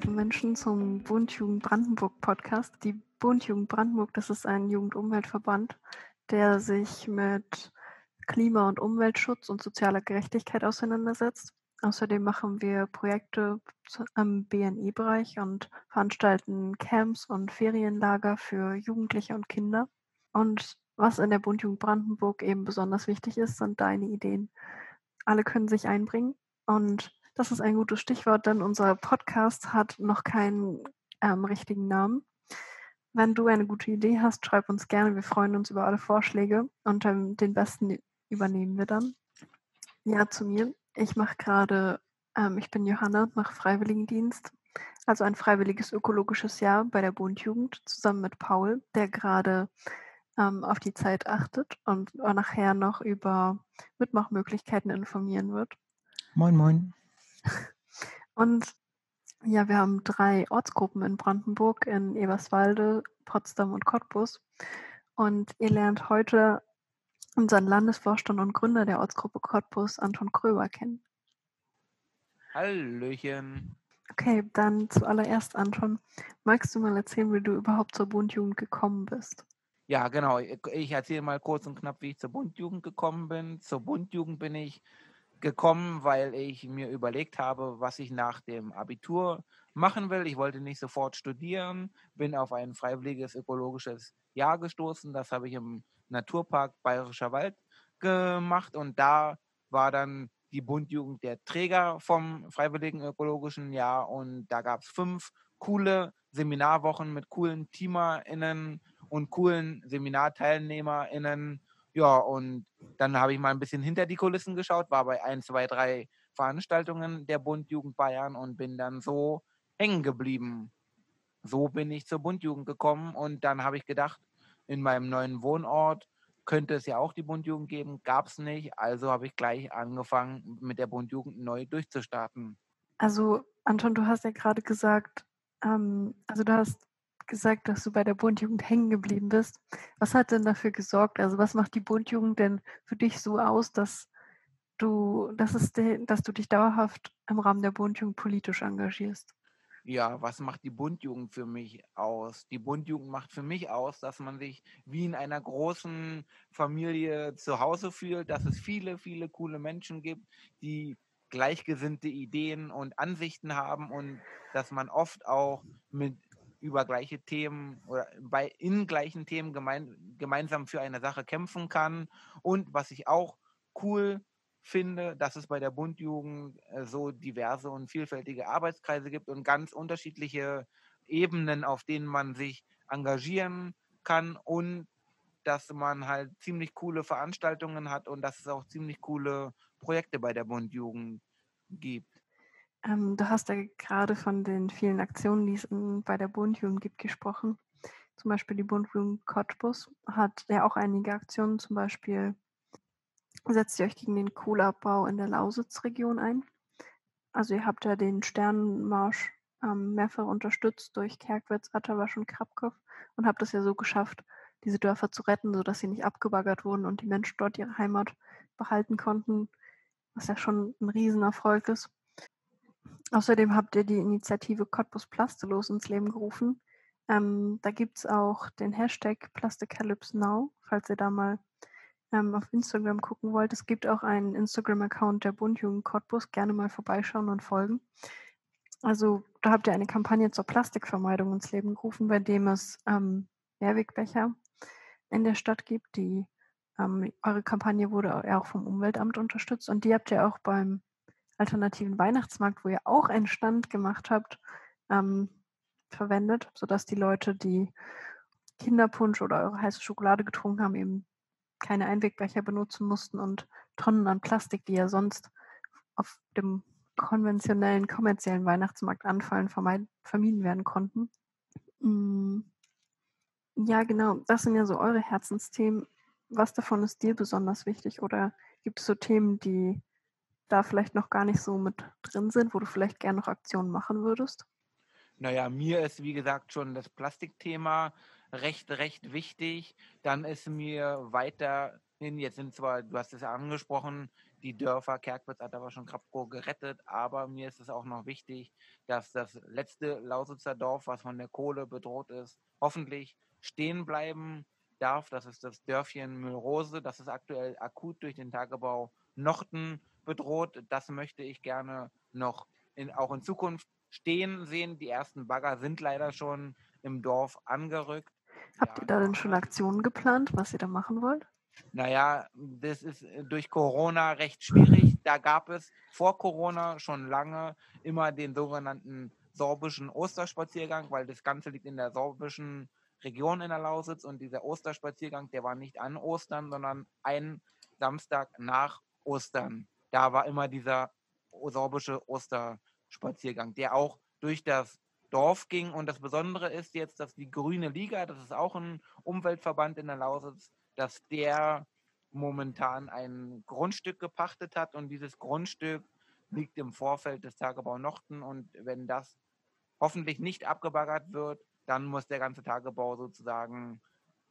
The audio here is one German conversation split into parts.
liebe Menschen, zum Bundjugend Brandenburg Podcast. Die Bundjugend Brandenburg, das ist ein Jugendumweltverband, der sich mit Klima- und Umweltschutz und sozialer Gerechtigkeit auseinandersetzt. Außerdem machen wir Projekte am BNI-Bereich und veranstalten Camps und Ferienlager für Jugendliche und Kinder. Und was in der Bundjugend Brandenburg eben besonders wichtig ist, sind deine Ideen. Alle können sich einbringen und das ist ein gutes Stichwort, denn unser Podcast hat noch keinen ähm, richtigen Namen. Wenn du eine gute Idee hast, schreib uns gerne. Wir freuen uns über alle Vorschläge und ähm, den besten übernehmen wir dann. Ja, zu mir. Ich mache gerade, ähm, ich bin Johanna, mache Freiwilligendienst, also ein freiwilliges ökologisches Jahr bei der Bundjugend zusammen mit Paul, der gerade ähm, auf die Zeit achtet und nachher noch über Mitmachmöglichkeiten informieren wird. Moin, moin. Und ja, wir haben drei Ortsgruppen in Brandenburg, in Eberswalde, Potsdam und Cottbus. Und ihr lernt heute unseren Landesvorstand und Gründer der Ortsgruppe Cottbus, Anton Kröber, kennen. Hallöchen. Okay, dann zuallererst, Anton, magst du mal erzählen, wie du überhaupt zur Bundjugend gekommen bist? Ja, genau. Ich erzähle mal kurz und knapp, wie ich zur Bundjugend gekommen bin. Zur Bundjugend bin ich gekommen, weil ich mir überlegt habe, was ich nach dem Abitur machen will. Ich wollte nicht sofort studieren, bin auf ein freiwilliges ökologisches Jahr gestoßen. Das habe ich im Naturpark Bayerischer Wald gemacht und da war dann die Bundjugend der Träger vom freiwilligen ökologischen Jahr und da gab es fünf coole Seminarwochen mit coolen TeamerInnen und coolen SeminarteilnehmerInnen ja, und dann habe ich mal ein bisschen hinter die Kulissen geschaut, war bei ein, zwei, drei Veranstaltungen der Bundjugend Bayern und bin dann so hängen geblieben. So bin ich zur Bundjugend gekommen und dann habe ich gedacht, in meinem neuen Wohnort könnte es ja auch die Bundjugend geben, gab es nicht. Also habe ich gleich angefangen, mit der Bundjugend neu durchzustarten. Also, Anton, du hast ja gerade gesagt, ähm, also du hast gesagt, dass du bei der Bundjugend hängen geblieben bist. Was hat denn dafür gesorgt? Also was macht die Bundjugend denn für dich so aus, dass du, dass, es dass du dich dauerhaft im Rahmen der Bundjugend politisch engagierst? Ja, was macht die Bundjugend für mich aus? Die Bundjugend macht für mich aus, dass man sich wie in einer großen Familie zu Hause fühlt, dass es viele, viele coole Menschen gibt, die gleichgesinnte Ideen und Ansichten haben und dass man oft auch mit über gleiche Themen oder bei in gleichen Themen gemein, gemeinsam für eine Sache kämpfen kann. Und was ich auch cool finde, dass es bei der Bundjugend äh, so diverse und vielfältige Arbeitskreise gibt und ganz unterschiedliche Ebenen, auf denen man sich engagieren kann und dass man halt ziemlich coole Veranstaltungen hat und dass es auch ziemlich coole Projekte bei der Bundjugend gibt. Ähm, du hast ja gerade von den vielen Aktionen, die es bei der Bundjugend gibt, gesprochen. Zum Beispiel die Bundjugend Cottbus hat ja auch einige Aktionen, zum Beispiel setzt ihr euch gegen den Kohleabbau in der Lausitzregion ein. Also ihr habt ja den Sternenmarsch ähm, mehrfach unterstützt durch Kerkwitz, Atterwasch und Krapkow und habt es ja so geschafft, diese Dörfer zu retten, sodass sie nicht abgebaggert wurden und die Menschen dort ihre Heimat behalten konnten, was ja schon ein Riesenerfolg ist. Außerdem habt ihr die Initiative Cottbus Plastelos ins Leben gerufen. Ähm, da gibt es auch den Hashtag PlasticCalypseNow, falls ihr da mal ähm, auf Instagram gucken wollt. Es gibt auch einen Instagram-Account der Bundjugend Cottbus. Gerne mal vorbeischauen und folgen. Also da habt ihr eine Kampagne zur Plastikvermeidung ins Leben gerufen, bei dem es ähm, Mehrwegbecher in der Stadt gibt. Die, ähm, eure Kampagne wurde auch vom Umweltamt unterstützt und die habt ihr auch beim alternativen Weihnachtsmarkt, wo ihr auch einen Stand gemacht habt, ähm, verwendet, sodass die Leute, die Kinderpunsch oder eure heiße Schokolade getrunken haben, eben keine Einwegbecher benutzen mussten und Tonnen an Plastik, die ja sonst auf dem konventionellen, kommerziellen Weihnachtsmarkt anfallen, vermieden werden konnten. Mm, ja, genau, das sind ja so eure Herzensthemen. Was davon ist dir besonders wichtig oder gibt es so Themen, die da vielleicht noch gar nicht so mit drin sind, wo du vielleicht gerne noch Aktionen machen würdest? Naja, mir ist wie gesagt schon das Plastikthema recht, recht wichtig. Dann ist mir weiter Jetzt sind zwar, du hast es ja angesprochen, die Dörfer, Kerkwitz hat aber schon Krapko gerettet, aber mir ist es auch noch wichtig, dass das letzte Lausitzer Dorf, was von der Kohle bedroht ist, hoffentlich stehen bleiben darf. Das ist das Dörfchen Müllrose. Das ist aktuell akut durch den Tagebau Nochten bedroht. Das möchte ich gerne noch in, auch in Zukunft stehen sehen. Die ersten Bagger sind leider schon im Dorf angerückt. Habt ja, ihr da denn schon Aktionen geplant, was ihr da machen wollt? Naja, das ist äh, durch Corona recht schwierig. Da gab es vor Corona schon lange immer den sogenannten sorbischen Osterspaziergang, weil das Ganze liegt in der sorbischen Region in der Lausitz und dieser Osterspaziergang, der war nicht an Ostern, sondern ein Samstag nach Ostern. Da war immer dieser sorbische Osterspaziergang, der auch durch das Dorf ging. Und das Besondere ist jetzt, dass die Grüne Liga, das ist auch ein Umweltverband in der Lausitz, dass der momentan ein Grundstück gepachtet hat und dieses Grundstück liegt im Vorfeld des Tagebau Nochten und wenn das hoffentlich nicht abgebaggert wird, dann muss der ganze Tagebau sozusagen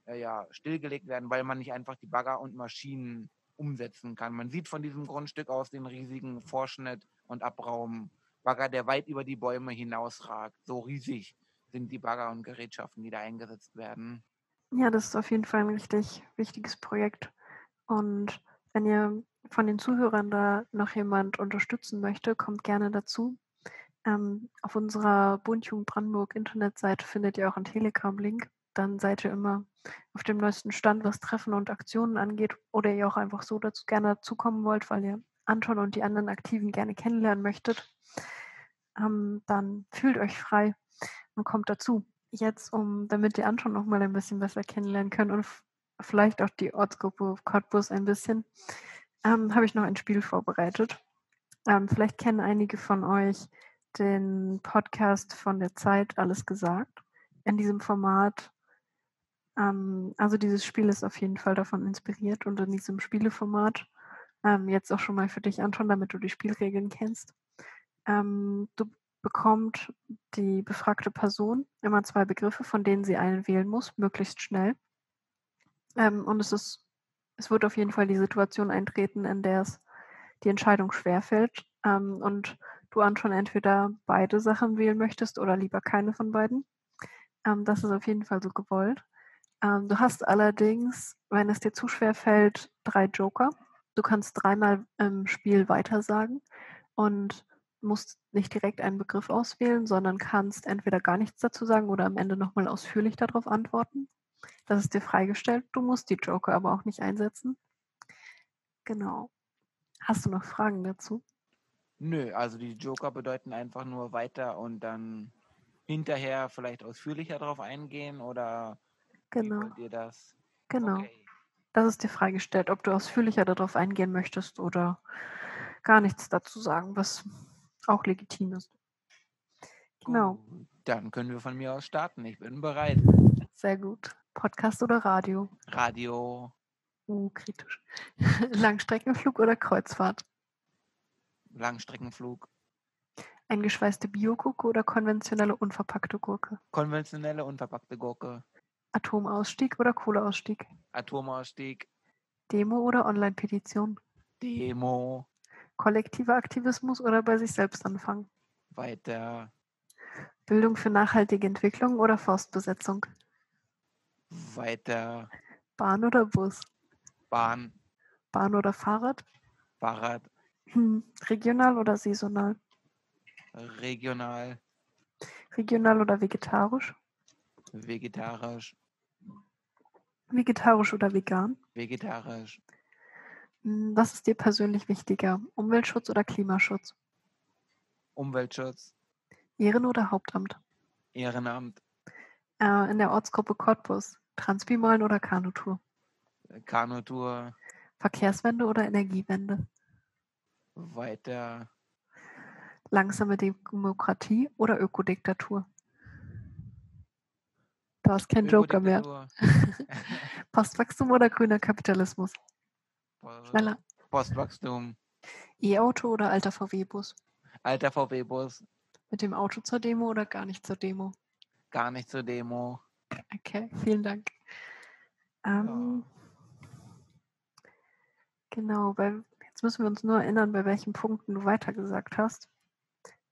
äh, ja, stillgelegt werden, weil man nicht einfach die Bagger und Maschinen umsetzen kann. Man sieht von diesem Grundstück aus den riesigen Vorschnitt und Abraumbagger, der weit über die Bäume hinausragt. So riesig sind die Bagger und Gerätschaften, die da eingesetzt werden. Ja, das ist auf jeden Fall ein richtig wichtiges Projekt. Und wenn ihr von den Zuhörern da noch jemand unterstützen möchte, kommt gerne dazu. Ähm, auf unserer Bundjugend Brandenburg Internetseite findet ihr auch einen Telegram-Link. Dann seid ihr immer auf dem neuesten Stand, was Treffen und Aktionen angeht. Oder ihr auch einfach so dazu gerne dazukommen wollt, weil ihr Anton und die anderen Aktiven gerne kennenlernen möchtet. Ähm, dann fühlt euch frei und kommt dazu jetzt, um, damit die Anton noch mal ein bisschen besser kennenlernen können und vielleicht auch die Ortsgruppe Cottbus ein bisschen, ähm, habe ich noch ein Spiel vorbereitet. Ähm, vielleicht kennen einige von euch den Podcast von der Zeit Alles gesagt. In diesem Format, ähm, also dieses Spiel ist auf jeden Fall davon inspiriert und in diesem Spieleformat, ähm, jetzt auch schon mal für dich, Anton, damit du die Spielregeln kennst. Ähm, du bekommt die befragte Person immer zwei Begriffe, von denen sie einen wählen muss, möglichst schnell. Ähm, und es ist, es wird auf jeden Fall die Situation eintreten, in der es die Entscheidung schwerfällt ähm, und du an schon entweder beide Sachen wählen möchtest oder lieber keine von beiden. Ähm, das ist auf jeden Fall so gewollt. Ähm, du hast allerdings, wenn es dir zu schwer fällt, drei Joker. Du kannst dreimal im Spiel weitersagen und musst nicht direkt einen Begriff auswählen, sondern kannst entweder gar nichts dazu sagen oder am Ende nochmal ausführlich darauf antworten. Das ist dir freigestellt. Du musst die Joker aber auch nicht einsetzen. Genau. Hast du noch Fragen dazu? Nö, also die Joker bedeuten einfach nur weiter und dann hinterher vielleicht ausführlicher darauf eingehen oder genau. das? Genau. Okay. Das ist dir freigestellt, ob du ausführlicher darauf eingehen möchtest oder gar nichts dazu sagen, was auch legitim ist. Genau. Gut, dann können wir von mir aus starten. Ich bin bereit. Sehr gut. Podcast oder Radio? Radio. Uh, kritisch. Langstreckenflug oder Kreuzfahrt? Langstreckenflug. Eingeschweißte Biogurke oder konventionelle unverpackte Gurke? Konventionelle unverpackte Gurke. Atomausstieg oder Kohleausstieg? Atomausstieg. Demo oder Online-Petition? Demo. Kollektiver Aktivismus oder bei sich selbst anfangen? Weiter. Bildung für nachhaltige Entwicklung oder Forstbesetzung? Weiter. Bahn oder Bus? Bahn. Bahn oder Fahrrad? Fahrrad. Hm. Regional oder saisonal? Regional. Regional oder vegetarisch? Vegetarisch. Vegetarisch oder vegan? Vegetarisch. Hm, was ist dir persönlich wichtiger? Umweltschutz oder Klimaschutz? Umweltschutz. Ehren- oder Hauptamt? Ehrenamt. Äh, in der Ortsgruppe Cottbus. Transbimalen oder Kanutour? Kanutour. Verkehrswende oder Energiewende? Weiter. Langsame Demokratie oder Ökodiktatur? Du hast keinen Joker mehr. Postwachstum oder grüner Kapitalismus? Schneller. Postwachstum. E-Auto oder alter VW-Bus? Alter VW-Bus. Mit dem Auto zur Demo oder gar nicht zur Demo? Gar nicht zur Demo. Okay, vielen Dank. Ähm, ja. Genau, weil jetzt müssen wir uns nur erinnern, bei welchen Punkten du weitergesagt hast.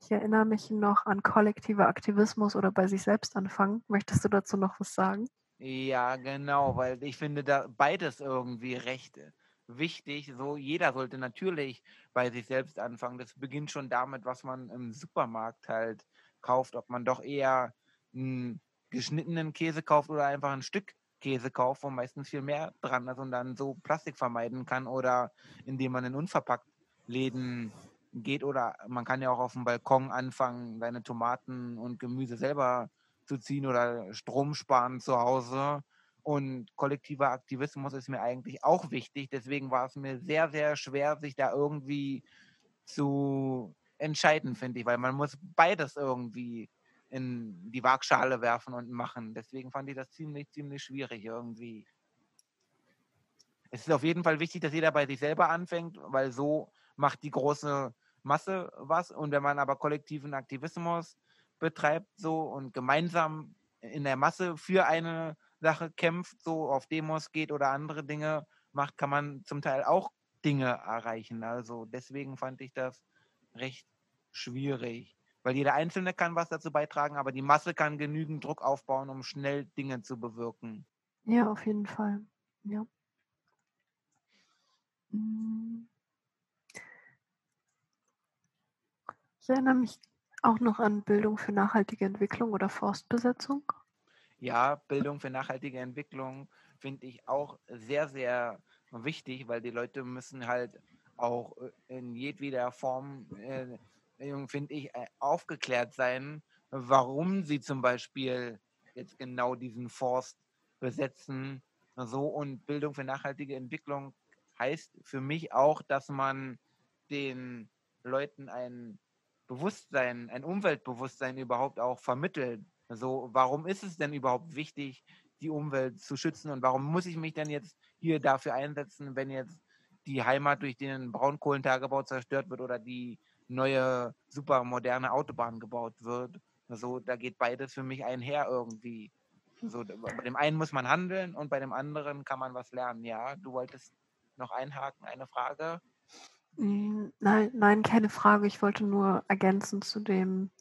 Ich erinnere mich noch an kollektiver Aktivismus oder bei sich selbst anfangen. Möchtest du dazu noch was sagen? Ja, genau, weil ich finde da beides irgendwie recht äh, wichtig. So, jeder sollte natürlich bei sich selbst anfangen. Das beginnt schon damit, was man im Supermarkt halt kauft, ob man doch eher einen geschnittenen Käse kauft oder einfach ein Stück Käse kauft, wo meistens viel mehr dran ist und dann so Plastik vermeiden kann oder indem man in unverpackt Läden geht oder man kann ja auch auf dem Balkon anfangen, seine Tomaten und Gemüse selber zu ziehen oder Strom sparen zu Hause. Und kollektiver Aktivismus ist mir eigentlich auch wichtig. Deswegen war es mir sehr, sehr schwer, sich da irgendwie zu entscheiden, finde ich, weil man muss beides irgendwie in die Waagschale werfen und machen. Deswegen fand ich das ziemlich, ziemlich schwierig irgendwie. Es ist auf jeden Fall wichtig, dass jeder bei sich selber anfängt, weil so macht die große Masse was. Und wenn man aber kollektiven Aktivismus betreibt so und gemeinsam in der Masse für eine Sache kämpft, so auf Demos geht oder andere Dinge macht, kann man zum Teil auch Dinge erreichen. Also deswegen fand ich das recht schwierig, weil jeder Einzelne kann was dazu beitragen, aber die Masse kann genügend Druck aufbauen, um schnell Dinge zu bewirken. Ja, auf jeden Fall. Ja. Hm. Ich erinnere mich auch noch an Bildung für nachhaltige Entwicklung oder Forstbesetzung. Ja, Bildung für nachhaltige Entwicklung finde ich auch sehr, sehr wichtig, weil die Leute müssen halt auch äh, in jedweder Form, äh, finde ich, äh, aufgeklärt sein, warum sie zum Beispiel jetzt genau diesen Forst besetzen. So und Bildung für nachhaltige Entwicklung heißt für mich auch, dass man den Leuten ein Bewusstsein, ein Umweltbewusstsein überhaupt auch vermittelt. Also warum ist es denn überhaupt wichtig, die Umwelt zu schützen und warum muss ich mich denn jetzt hier dafür einsetzen, wenn jetzt die Heimat durch den Braunkohlentagebau zerstört wird oder die neue super moderne Autobahn gebaut wird. Also da geht beides für mich einher irgendwie. Also bei dem einen muss man handeln und bei dem anderen kann man was lernen. Ja, du wolltest noch einhaken, eine Frage? Hm, nein, nein, keine Frage. Ich wollte nur ergänzen zu dem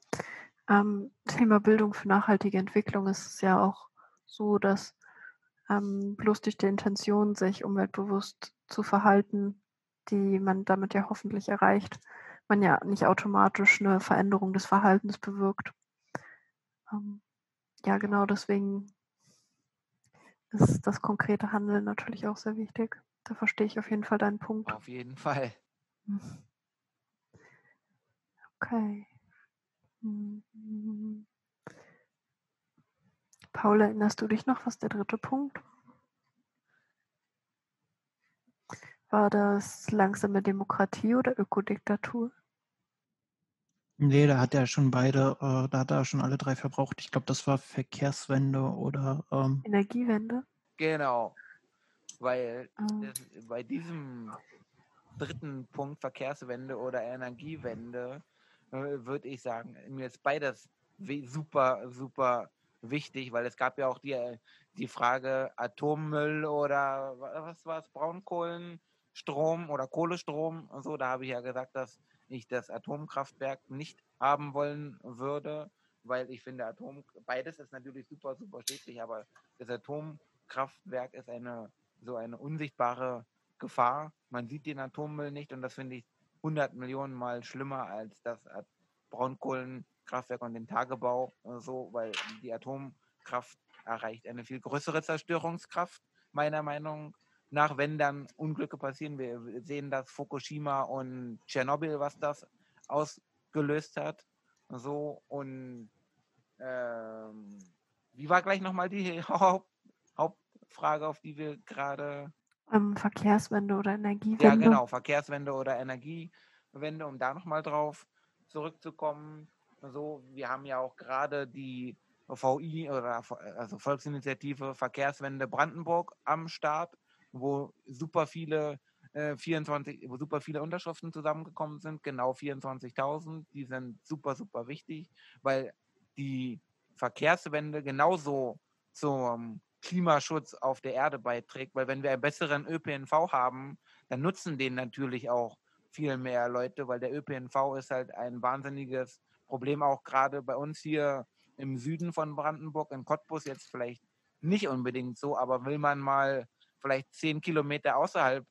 ähm, Thema Bildung für nachhaltige Entwicklung. ist Es ja auch so, dass ähm, bloß durch die Intention, sich umweltbewusst zu verhalten, die man damit ja hoffentlich erreicht, man ja nicht automatisch eine Veränderung des Verhaltens bewirkt. Ähm, ja, genau deswegen ist das konkrete Handeln natürlich auch sehr wichtig. Da verstehe ich auf jeden Fall deinen Punkt. Auf jeden Fall. Okay. Paul, erinnerst du dich noch, was der dritte Punkt? War das langsame Demokratie oder Ökodiktatur? Nee, da hat er schon beide, äh, da hat er schon alle drei verbraucht. Ich glaube, das war Verkehrswende oder ähm, Energiewende. Genau. Weil ähm. das, bei diesem dritten Punkt Verkehrswende oder Energiewende äh, würde ich sagen, mir ist beides super, super wichtig, weil es gab ja auch die, die Frage Atommüll oder was war es, Braunkohlenstrom oder Kohlestrom und so. Da habe ich ja gesagt, dass ich das Atomkraftwerk nicht haben wollen würde, weil ich finde, Atom, beides ist natürlich super, super schädlich, aber das Atomkraftwerk ist eine so eine unsichtbare Gefahr. Man sieht den Atommüll nicht und das finde ich 100 Millionen Mal schlimmer als das Braunkohlenkraftwerk und den Tagebau, so, weil die Atomkraft erreicht eine viel größere Zerstörungskraft, meiner Meinung nach, wenn dann Unglücke passieren. Wir sehen das Fukushima und Tschernobyl, was das ausgelöst hat. So und ähm, wie war gleich nochmal die Haupt, Hauptfrage, auf die wir gerade ähm, Verkehrswende oder Energiewende. Ja, genau, Verkehrswende oder Energiewende, um da nochmal drauf zurückzukommen. So, wir haben ja auch gerade die VI oder also Volksinitiative Verkehrswende Brandenburg am Start, wo super viele äh, 24, wo super viele Unterschriften zusammengekommen sind, genau 24.000. Die sind super, super wichtig, weil die Verkehrswende genauso zum Klimaschutz auf der Erde beiträgt, weil wenn wir einen besseren ÖPNV haben, dann nutzen den natürlich auch viel mehr Leute, weil der ÖPNV ist halt ein wahnsinniges Problem, auch gerade bei uns hier im Süden von Brandenburg, in Cottbus jetzt vielleicht nicht unbedingt so, aber will man mal vielleicht zehn Kilometer außerhalb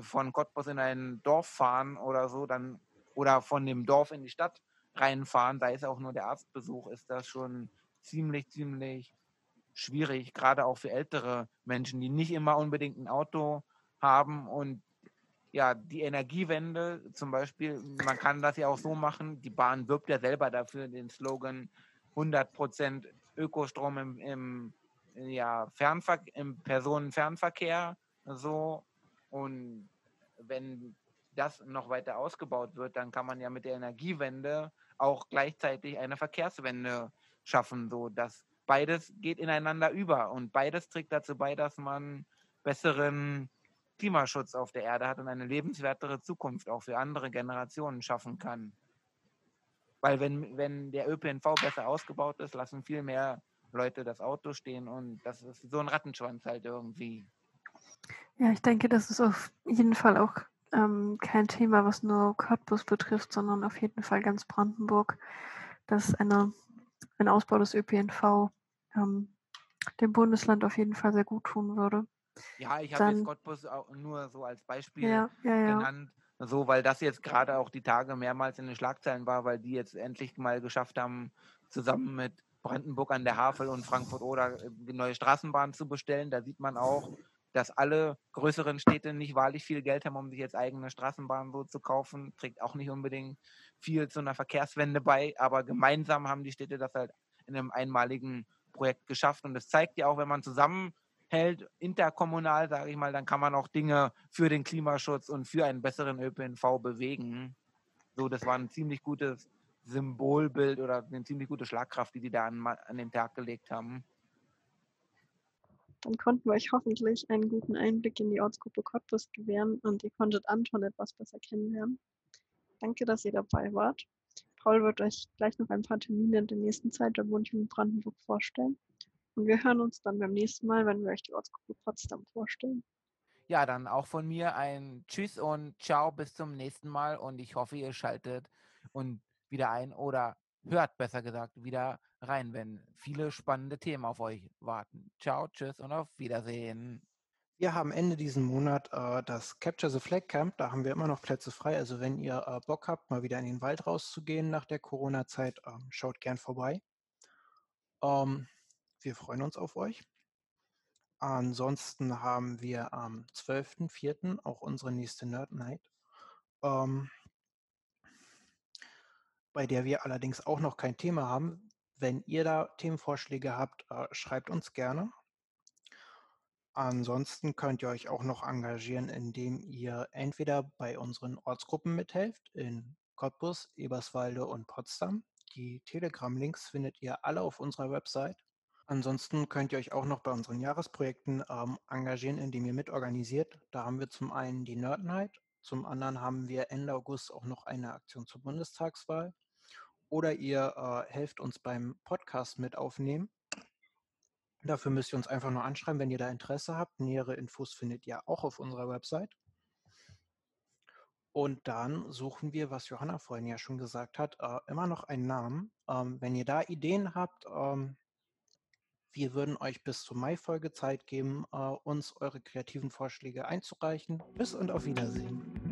von Cottbus in ein Dorf fahren oder so, dann oder von dem Dorf in die Stadt reinfahren, da ist auch nur der Arztbesuch, ist das schon ziemlich, ziemlich schwierig, gerade auch für ältere Menschen, die nicht immer unbedingt ein Auto haben und ja, die Energiewende zum Beispiel, man kann das ja auch so machen, die Bahn wirbt ja selber dafür den Slogan 100% Ökostrom im, im, ja, im Personenfernverkehr so. Und wenn das noch weiter ausgebaut wird, dann kann man ja mit der Energiewende auch gleichzeitig eine Verkehrswende schaffen, so dass beides geht ineinander über und beides trägt dazu bei, dass man besseren Klimaschutz auf der Erde hat und eine lebenswertere Zukunft auch für andere Generationen schaffen kann. Weil wenn, wenn der ÖPNV besser ausgebaut ist, lassen viel mehr Leute das Auto stehen und das ist so ein Rattenschwanz halt irgendwie. Ja, ich denke, das ist auf jeden Fall auch ähm, kein Thema, was nur Cottbus betrifft, sondern auf jeden Fall ganz Brandenburg, dass eine, ein Ausbau des ÖPNV ähm, dem Bundesland auf jeden Fall sehr gut tun würde. Ja, ich habe jetzt Cottbus auch nur so als Beispiel Ja, ja, ja. genannt, so weil das jetzt gerade auch die Tage mehrmals in den Schlagzeilen war, weil die jetzt endlich mal geschafft haben, zusammen mit Brandenburg an der Havel und Frankfurt oder die neue Straßenbahn zu bestellen. Da sieht man auch, dass alle größeren Städte nicht wahrlich viel Geld haben, um sich jetzt eigene Straßenbahnen so zu kaufen. Trägt auch nicht unbedingt viel zu einer Verkehrswende bei, aber gemeinsam haben die Städte das halt in einem einmaligen Projekt geschafft. Und das zeigt ja auch, wenn man zusammen hält, interkommunal, sage ich mal, dann kann man auch Dinge für den Klimaschutz und für einen besseren ÖPNV bewegen. So, das war ein ziemlich gutes Symbolbild oder eine ziemlich gute Schlagkraft, die die da an, an den Tag gelegt haben. Dann konnten wir euch hoffentlich einen guten Einblick in die Ortsgruppe Cottbus gewähren und ihr konntet Anton etwas besser kennenlernen. Danke, dass ihr dabei wart. Paul wird euch gleich noch ein paar Termine in der nächsten Zeit der Bundesjugend Brandenburg vorstellen. Und wir hören uns dann beim nächsten Mal, wenn wir euch die Ortsgruppe Potsdam vorstellen. Ja, dann auch von mir ein Tschüss und Ciao bis zum nächsten Mal und ich hoffe, ihr schaltet und wieder ein oder hört besser gesagt wieder rein, wenn viele spannende Themen auf euch warten. Ciao, tschüss und auf Wiedersehen. Wir haben Ende diesen Monat äh, das Capture the Flag Camp. Da haben wir immer noch Plätze frei. Also wenn ihr äh, Bock habt, mal wieder in den Wald rauszugehen nach der Corona-Zeit, äh, schaut gern vorbei. Ähm, wir freuen uns auf euch. Ansonsten haben wir am 12.04. auch unsere nächste Nerd Night, ähm, bei der wir allerdings auch noch kein Thema haben. Wenn ihr da Themenvorschläge habt, äh, schreibt uns gerne. Ansonsten könnt ihr euch auch noch engagieren, indem ihr entweder bei unseren Ortsgruppen mithelft in Cottbus, Eberswalde und Potsdam. Die Telegram-Links findet ihr alle auf unserer Website. Ansonsten könnt ihr euch auch noch bei unseren Jahresprojekten ähm, engagieren, indem ihr mitorganisiert. Da haben wir zum einen die Nerd Night, zum anderen haben wir Ende August auch noch eine Aktion zur Bundestagswahl. Oder ihr äh, helft uns beim Podcast mit aufnehmen. Dafür müsst ihr uns einfach nur anschreiben, wenn ihr da Interesse habt. Nähere Infos findet ihr auch auf unserer Website. Und dann suchen wir, was Johanna vorhin ja schon gesagt hat, äh, immer noch einen Namen. Ähm, wenn ihr da Ideen habt, ähm, wir würden euch bis zur Mai-Folge Zeit geben, äh, uns eure kreativen Vorschläge einzureichen. Bis und auf Wiedersehen.